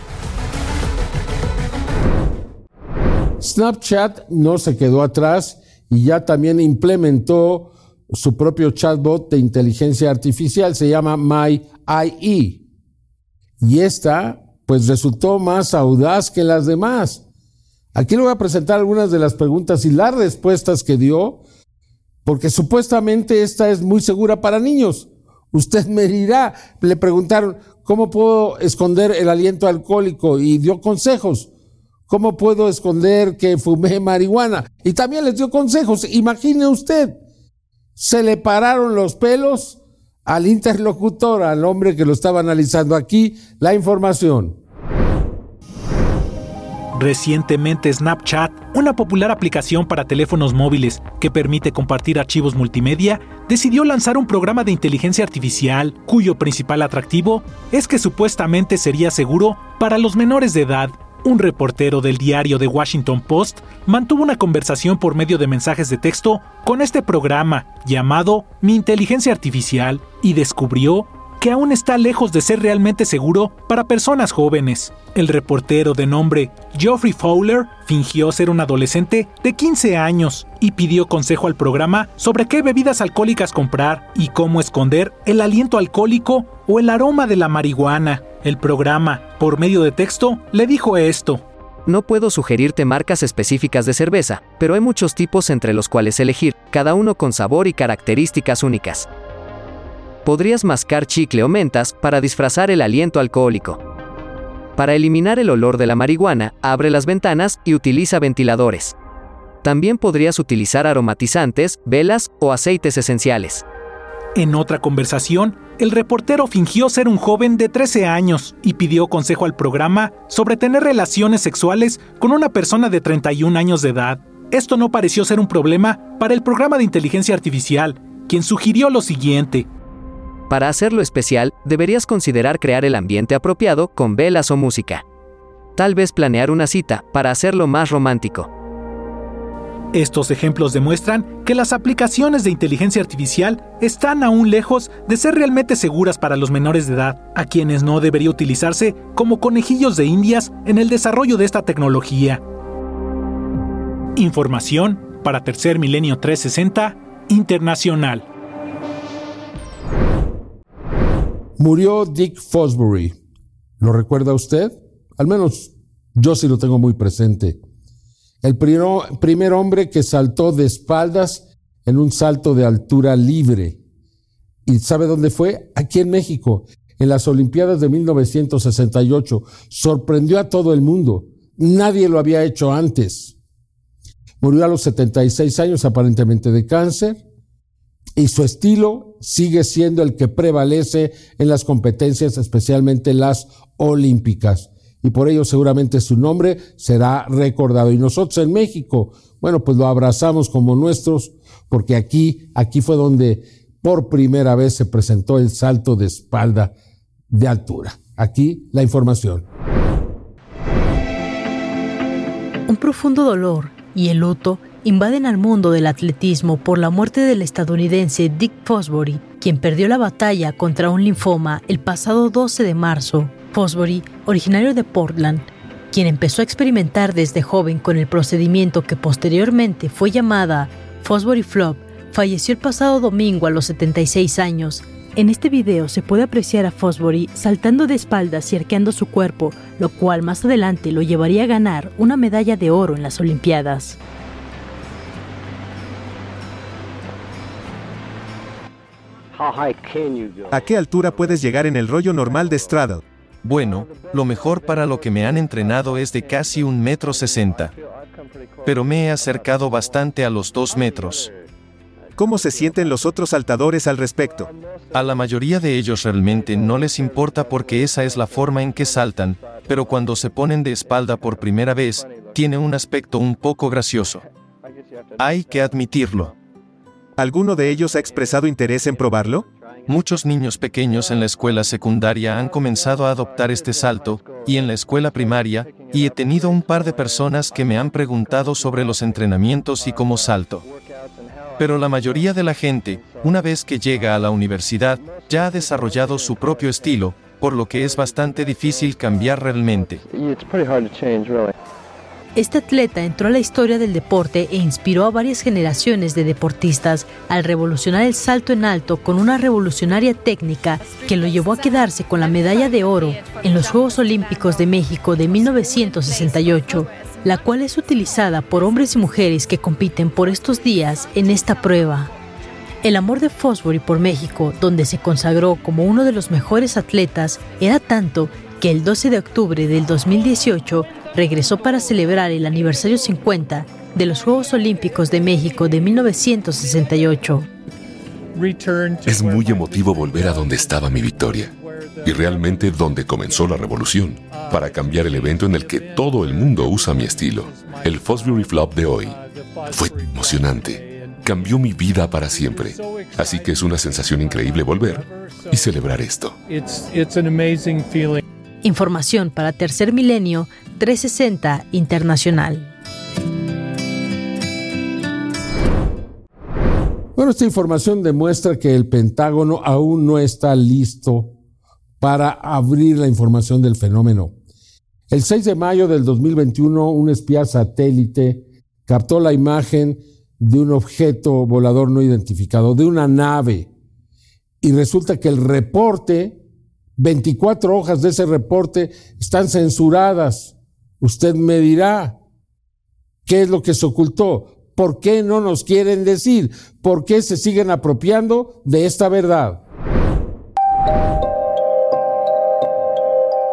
Snapchat no se quedó atrás y ya también implementó su propio chatbot de inteligencia artificial, se llama MyIE. Y esta, pues resultó más audaz que las demás. Aquí le voy a presentar algunas de las preguntas y las respuestas que dio, porque supuestamente esta es muy segura para niños. Usted me dirá, le preguntaron, ¿cómo puedo esconder el aliento alcohólico? Y dio consejos. ¿Cómo puedo esconder que fumé marihuana? Y también les dio consejos. Imagine usted, se le pararon los pelos al interlocutor, al hombre que lo estaba analizando aquí, la información. Recientemente Snapchat, una popular aplicación para teléfonos móviles que permite compartir archivos multimedia, decidió lanzar un programa de inteligencia artificial cuyo principal atractivo es que supuestamente sería seguro para los menores de edad. Un reportero del diario The Washington Post mantuvo una conversación por medio de mensajes de texto con este programa llamado Mi Inteligencia Artificial y descubrió que aún está lejos de ser realmente seguro para personas jóvenes. El reportero de nombre Geoffrey Fowler fingió ser un adolescente de 15 años y pidió consejo al programa sobre qué bebidas alcohólicas comprar y cómo esconder el aliento alcohólico o el aroma de la marihuana. El programa, por medio de texto, le dijo esto. No puedo sugerirte marcas específicas de cerveza, pero hay muchos tipos entre los cuales elegir, cada uno con sabor y características únicas podrías mascar chicle o mentas para disfrazar el aliento alcohólico. Para eliminar el olor de la marihuana, abre las ventanas y utiliza ventiladores. También podrías utilizar aromatizantes, velas o aceites esenciales. En otra conversación, el reportero fingió ser un joven de 13 años y pidió consejo al programa sobre tener relaciones sexuales con una persona de 31 años de edad. Esto no pareció ser un problema para el programa de inteligencia artificial, quien sugirió lo siguiente. Para hacerlo especial, deberías considerar crear el ambiente apropiado con velas o música. Tal vez planear una cita para hacerlo más romántico. Estos ejemplos demuestran que las aplicaciones de inteligencia artificial están aún lejos de ser realmente seguras para los menores de edad, a quienes no debería utilizarse como conejillos de indias en el desarrollo de esta tecnología. Información para Tercer Milenio 360 Internacional. Murió Dick Fosbury. ¿Lo recuerda usted? Al menos yo sí lo tengo muy presente. El primer hombre que saltó de espaldas en un salto de altura libre. ¿Y sabe dónde fue? Aquí en México, en las Olimpiadas de 1968. Sorprendió a todo el mundo. Nadie lo había hecho antes. Murió a los 76 años aparentemente de cáncer y su estilo sigue siendo el que prevalece en las competencias, especialmente las olímpicas. Y por ello seguramente su nombre será recordado. Y nosotros en México, bueno, pues lo abrazamos como nuestros, porque aquí, aquí fue donde por primera vez se presentó el salto de espalda de altura. Aquí la información. Un profundo dolor y el luto invaden al mundo del atletismo por la muerte del estadounidense Dick Fosbury, quien perdió la batalla contra un linfoma el pasado 12 de marzo. Fosbury, originario de Portland, quien empezó a experimentar desde joven con el procedimiento que posteriormente fue llamada Fosbury Flop, falleció el pasado domingo a los 76 años. En este video se puede apreciar a Fosbury saltando de espaldas y arqueando su cuerpo, lo cual más adelante lo llevaría a ganar una medalla de oro en las Olimpiadas. ¿A qué altura puedes llegar en el rollo normal de straddle? Bueno, lo mejor para lo que me han entrenado es de casi un metro sesenta. Pero me he acercado bastante a los dos metros. ¿Cómo se sienten los otros saltadores al respecto? A la mayoría de ellos realmente no les importa porque esa es la forma en que saltan, pero cuando se ponen de espalda por primera vez, tiene un aspecto un poco gracioso. Hay que admitirlo. ¿Alguno de ellos ha expresado interés en probarlo? Muchos niños pequeños en la escuela secundaria han comenzado a adoptar este salto, y en la escuela primaria, y he tenido un par de personas que me han preguntado sobre los entrenamientos y cómo salto. Pero la mayoría de la gente, una vez que llega a la universidad, ya ha desarrollado su propio estilo, por lo que es bastante difícil cambiar realmente. Este atleta entró a la historia del deporte e inspiró a varias generaciones de deportistas al revolucionar el salto en alto con una revolucionaria técnica que lo llevó a quedarse con la medalla de oro en los Juegos Olímpicos de México de 1968, la cual es utilizada por hombres y mujeres que compiten por estos días en esta prueba. El amor de Fosbury por México, donde se consagró como uno de los mejores atletas, era tanto que el 12 de octubre del 2018 regresó para celebrar el aniversario 50 de los Juegos Olímpicos de México de 1968. Es muy emotivo volver a donde estaba mi victoria y realmente donde comenzó la revolución, para cambiar el evento en el que todo el mundo usa mi estilo. El Fosbury Flop de hoy fue emocionante, cambió mi vida para siempre, así que es una sensación increíble volver y celebrar esto. Información para Tercer Milenio 360 Internacional. Bueno, esta información demuestra que el Pentágono aún no está listo para abrir la información del fenómeno. El 6 de mayo del 2021, un espía satélite captó la imagen de un objeto volador no identificado, de una nave. Y resulta que el reporte 24 hojas de ese reporte están censuradas. Usted me dirá, ¿qué es lo que se ocultó? ¿Por qué no nos quieren decir? ¿Por qué se siguen apropiando de esta verdad?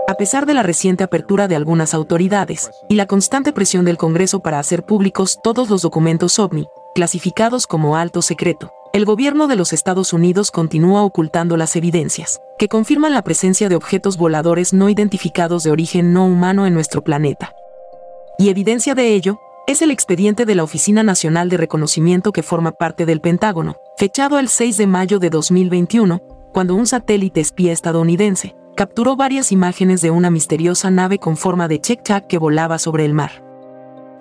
A pesar de la reciente apertura de algunas autoridades y la constante presión del Congreso para hacer públicos todos los documentos OVNI, clasificados como alto secreto, el gobierno de los Estados Unidos continúa ocultando las evidencias, que confirman la presencia de objetos voladores no identificados de origen no humano en nuestro planeta. Y evidencia de ello es el expediente de la Oficina Nacional de Reconocimiento que forma parte del Pentágono, fechado el 6 de mayo de 2021, cuando un satélite espía estadounidense capturó varias imágenes de una misteriosa nave con forma de check que volaba sobre el mar.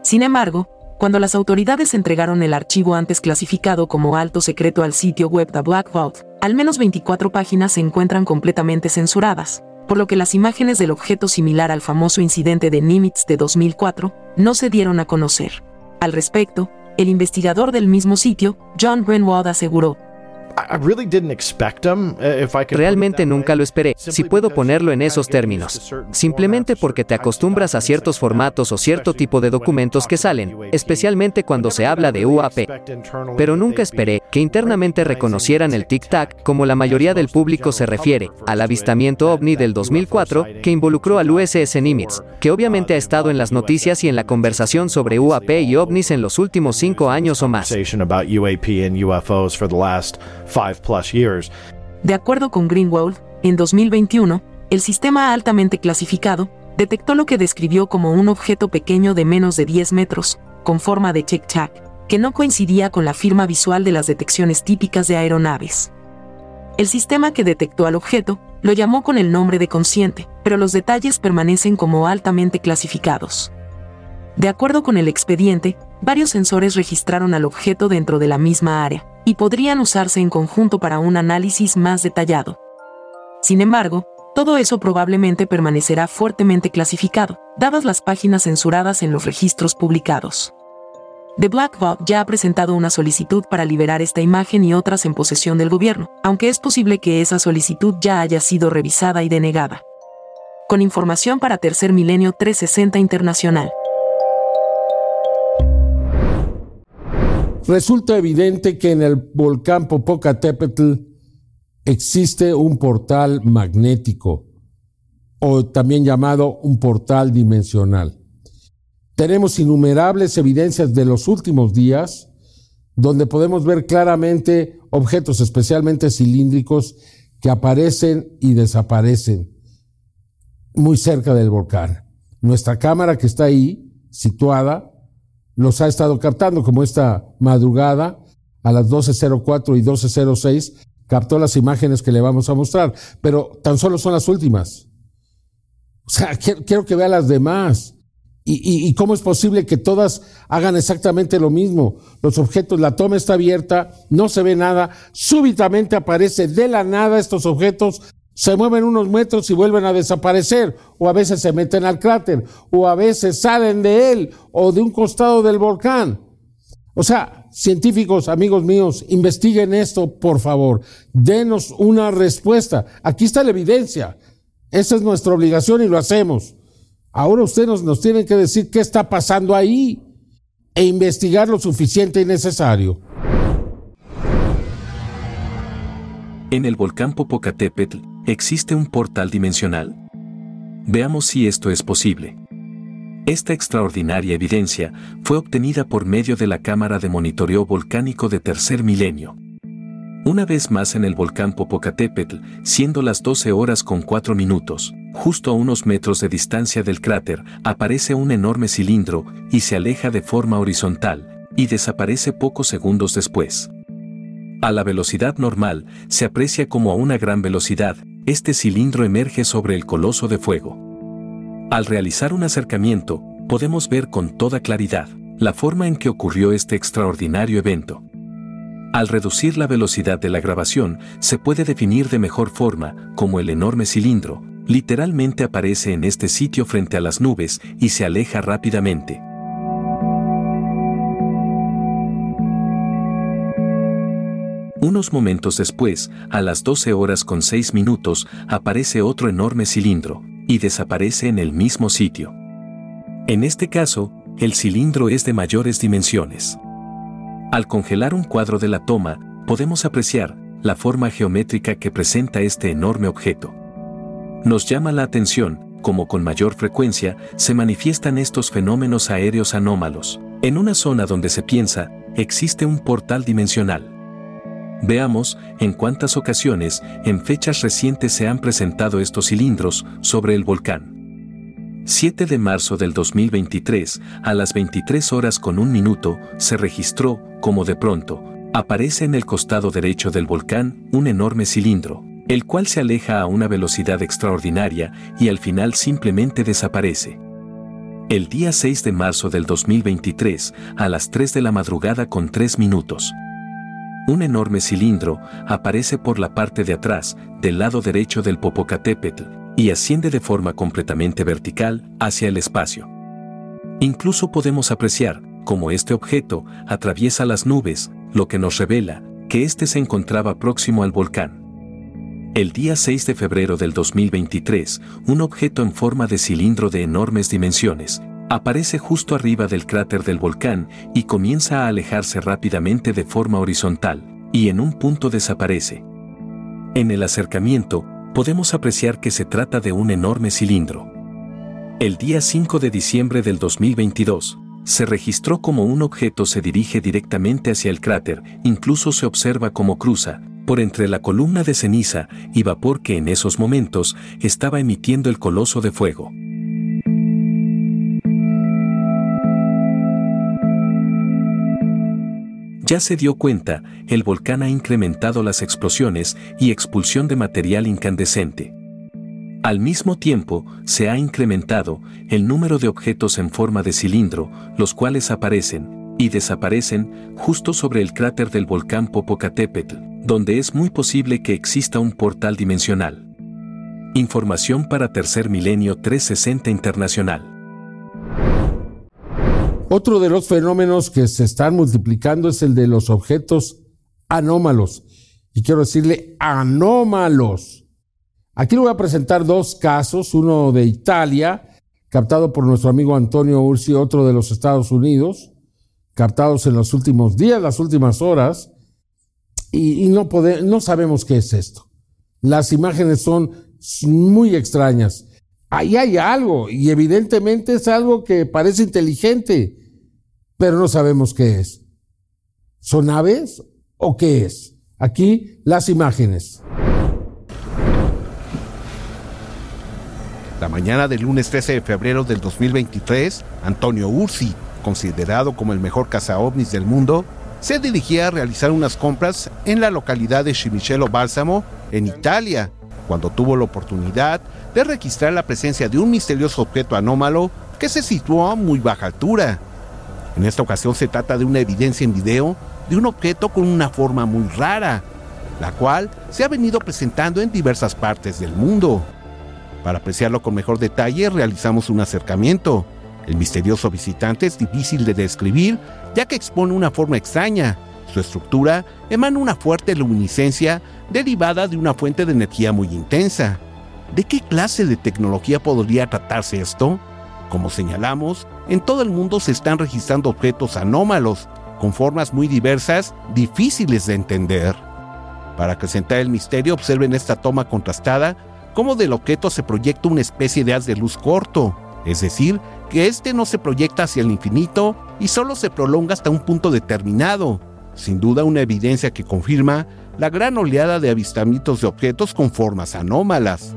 Sin embargo, cuando las autoridades entregaron el archivo antes clasificado como alto secreto al sitio web de Black Vault, al menos 24 páginas se encuentran completamente censuradas, por lo que las imágenes del objeto similar al famoso incidente de Nimitz de 2004 no se dieron a conocer. Al respecto, el investigador del mismo sitio, John Greenwald, aseguró, Realmente nunca lo esperé, si puedo ponerlo en esos términos. Simplemente porque te acostumbras a ciertos formatos o cierto tipo de documentos que salen, especialmente cuando se habla de UAP. Pero nunca esperé que internamente reconocieran el tic-tac, como la mayoría del público se refiere, al avistamiento ovni del 2004 que involucró al USS Nimitz, que obviamente ha estado en las noticias y en la conversación sobre UAP y ovnis en los últimos cinco años o más. De acuerdo con Greenwald, en 2021, el sistema altamente clasificado detectó lo que describió como un objeto pequeño de menos de 10 metros, con forma de check-chack, que no coincidía con la firma visual de las detecciones típicas de aeronaves. El sistema que detectó al objeto lo llamó con el nombre de consciente, pero los detalles permanecen como altamente clasificados. De acuerdo con el expediente, varios sensores registraron al objeto dentro de la misma área, y podrían usarse en conjunto para un análisis más detallado. Sin embargo, todo eso probablemente permanecerá fuertemente clasificado, dadas las páginas censuradas en los registros publicados. The Black Box ya ha presentado una solicitud para liberar esta imagen y otras en posesión del gobierno, aunque es posible que esa solicitud ya haya sido revisada y denegada. Con información para Tercer Milenio 360 Internacional. Resulta evidente que en el volcán Popocatépetl existe un portal magnético o también llamado un portal dimensional. Tenemos innumerables evidencias de los últimos días donde podemos ver claramente objetos especialmente cilíndricos que aparecen y desaparecen muy cerca del volcán. Nuestra cámara que está ahí, situada, los ha estado captando, como esta madrugada a las 12.04 y 12.06 captó las imágenes que le vamos a mostrar, pero tan solo son las últimas. O sea, quiero, que vea las demás. Y, y, cómo es posible que todas hagan exactamente lo mismo? Los objetos, la toma está abierta, no se ve nada, súbitamente aparece de la nada estos objetos se mueven unos metros y vuelven a desaparecer, o a veces se meten al cráter, o a veces salen de él o de un costado del volcán. O sea, científicos, amigos míos, investiguen esto, por favor. Denos una respuesta. Aquí está la evidencia. Esa es nuestra obligación y lo hacemos. Ahora ustedes nos, tienen que decir qué está pasando ahí e investigar lo suficiente y necesario. En el volcán Popocatépetl existe un portal dimensional. Veamos si esto es posible. Esta extraordinaria evidencia fue obtenida por medio de la cámara de monitoreo volcánico de tercer milenio. Una vez más en el volcán Popocatépetl, siendo las 12 horas con 4 minutos, justo a unos metros de distancia del cráter, aparece un enorme cilindro y se aleja de forma horizontal, y desaparece pocos segundos después. A la velocidad normal, se aprecia como a una gran velocidad, este cilindro emerge sobre el coloso de fuego. Al realizar un acercamiento, podemos ver con toda claridad la forma en que ocurrió este extraordinario evento. Al reducir la velocidad de la grabación, se puede definir de mejor forma como el enorme cilindro, literalmente aparece en este sitio frente a las nubes y se aleja rápidamente. Unos momentos después, a las 12 horas con 6 minutos, aparece otro enorme cilindro, y desaparece en el mismo sitio. En este caso, el cilindro es de mayores dimensiones. Al congelar un cuadro de la toma, podemos apreciar la forma geométrica que presenta este enorme objeto. Nos llama la atención, como con mayor frecuencia se manifiestan estos fenómenos aéreos anómalos. En una zona donde se piensa, existe un portal dimensional. Veamos en cuántas ocasiones en fechas recientes se han presentado estos cilindros sobre el volcán. 7 de marzo del 2023, a las 23 horas con un minuto, se registró, como de pronto, aparece en el costado derecho del volcán un enorme cilindro, el cual se aleja a una velocidad extraordinaria y al final simplemente desaparece. El día 6 de marzo del 2023, a las 3 de la madrugada con 3 minutos, un enorme cilindro aparece por la parte de atrás, del lado derecho del Popocatépetl, y asciende de forma completamente vertical hacia el espacio. Incluso podemos apreciar cómo este objeto atraviesa las nubes, lo que nos revela que éste se encontraba próximo al volcán. El día 6 de febrero del 2023, un objeto en forma de cilindro de enormes dimensiones, aparece justo arriba del cráter del volcán y comienza a alejarse rápidamente de forma horizontal, y en un punto desaparece. En el acercamiento, podemos apreciar que se trata de un enorme cilindro. El día 5 de diciembre del 2022, se registró como un objeto se dirige directamente hacia el cráter, incluso se observa como cruza, por entre la columna de ceniza y vapor que en esos momentos estaba emitiendo el coloso de fuego. Ya se dio cuenta, el volcán ha incrementado las explosiones y expulsión de material incandescente. Al mismo tiempo, se ha incrementado el número de objetos en forma de cilindro, los cuales aparecen, y desaparecen justo sobre el cráter del volcán Popocatépetl, donde es muy posible que exista un portal dimensional. Información para Tercer Milenio 360 Internacional. Otro de los fenómenos que se están multiplicando es el de los objetos anómalos. Y quiero decirle anómalos. Aquí le voy a presentar dos casos, uno de Italia, captado por nuestro amigo Antonio Ursi, otro de los Estados Unidos, captados en los últimos días, las últimas horas, y, no, no sabemos qué es esto. Las imágenes son muy extrañas. Ahí hay algo, y evidentemente es algo que parece inteligente, pero no sabemos qué es. ¿Son aves o qué es? Aquí las imágenes. La mañana del lunes 13 de febrero del 2023, Antonio Ursi, considerado como el mejor cazaovnis del mundo, se dirigía a realizar unas compras en la localidad de Cimicello Bálsamo, en Italia, cuando tuvo la oportunidad de registrar la presencia de un misterioso objeto anómalo que se situó a muy baja altura. En esta ocasión se trata de una evidencia en video de un objeto con una forma muy rara, la cual se ha venido presentando en diversas partes del mundo. Para apreciarlo con mejor detalle, realizamos un acercamiento. El misterioso visitante es difícil de describir, ya que expone una forma extraña. Su estructura emana una fuerte luminiscencia derivada de una fuente de energía muy intensa. ¿De qué clase de tecnología podría tratarse esto? Como señalamos, en todo el mundo se están registrando objetos anómalos, con formas muy diversas, difíciles de entender. Para acrecentar el misterio, observen esta toma contrastada cómo del objeto se proyecta una especie de haz de luz corto, es decir, que este no se proyecta hacia el infinito y solo se prolonga hasta un punto determinado. Sin duda una evidencia que confirma la gran oleada de avistamientos de objetos con formas anómalas.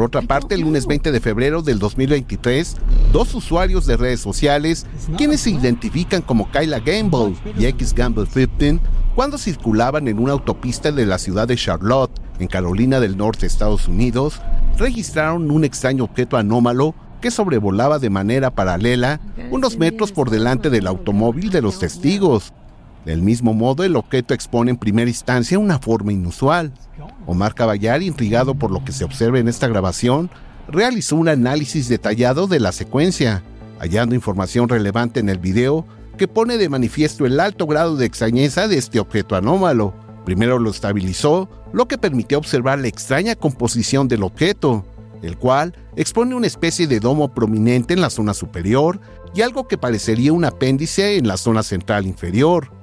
Por otra parte, el lunes 20 de febrero del 2023, dos usuarios de redes sociales, quienes se identifican como Kyla Gamble y X Gamble 15, cuando circulaban en una autopista de la ciudad de Charlotte, en Carolina del Norte, Estados Unidos, registraron un extraño objeto anómalo que sobrevolaba de manera paralela unos metros por delante del automóvil de los testigos. Del mismo modo, el objeto expone en primera instancia una forma inusual. Omar Caballar, intrigado por lo que se observa en esta grabación, realizó un análisis detallado de la secuencia, hallando información relevante en el video que pone de manifiesto el alto grado de extrañeza de este objeto anómalo. Primero lo estabilizó, lo que permitió observar la extraña composición del objeto, el cual expone una especie de domo prominente en la zona superior y algo que parecería un apéndice en la zona central inferior.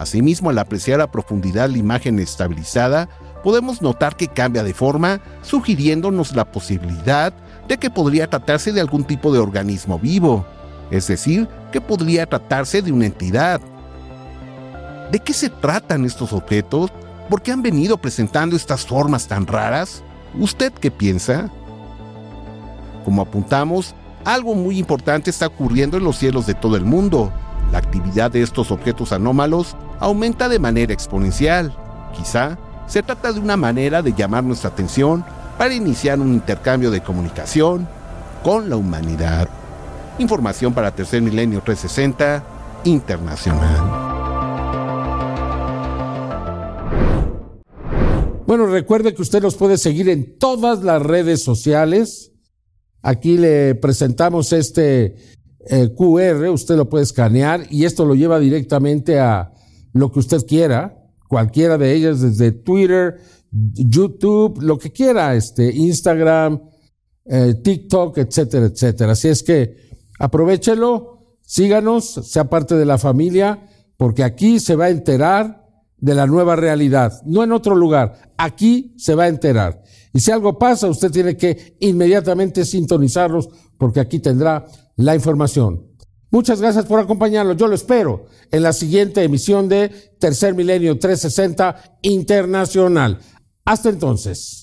Asimismo, al apreciar a profundidad la imagen estabilizada, podemos notar que cambia de forma, sugiriéndonos la posibilidad de que podría tratarse de algún tipo de organismo vivo es decir, que podría tratarse de una entidad. ¿De qué se tratan estos objetos? ¿Por qué han venido presentando estas formas tan raras? ¿Usted qué piensa? Como apuntamos, algo muy importante está ocurriendo en los cielos de todo el mundo. La actividad de estos objetos anómalos aumenta de manera exponencial. Quizá se trata de una manera de llamar nuestra atención para iniciar un intercambio de comunicación con la humanidad. Información para Tercer Milenio 360 Internacional. Bueno, recuerde que usted nos puede seguir en todas las redes sociales. Aquí le presentamos este eh, QR, usted lo puede escanear y esto lo lleva directamente a lo que usted quiera, cualquiera de ellas, desde Twitter, YouTube, lo que quiera, este, Instagram, eh, TikTok, etcétera, etcétera. Así es que Aprovechelo, síganos, sea parte de la familia, porque aquí se va a enterar de la nueva realidad, no en otro lugar, aquí se va a enterar. Y si algo pasa, usted tiene que inmediatamente sintonizarlos, porque aquí tendrá la información. Muchas gracias por acompañarnos. Yo lo espero en la siguiente emisión de Tercer Milenio 360 Internacional. Hasta entonces.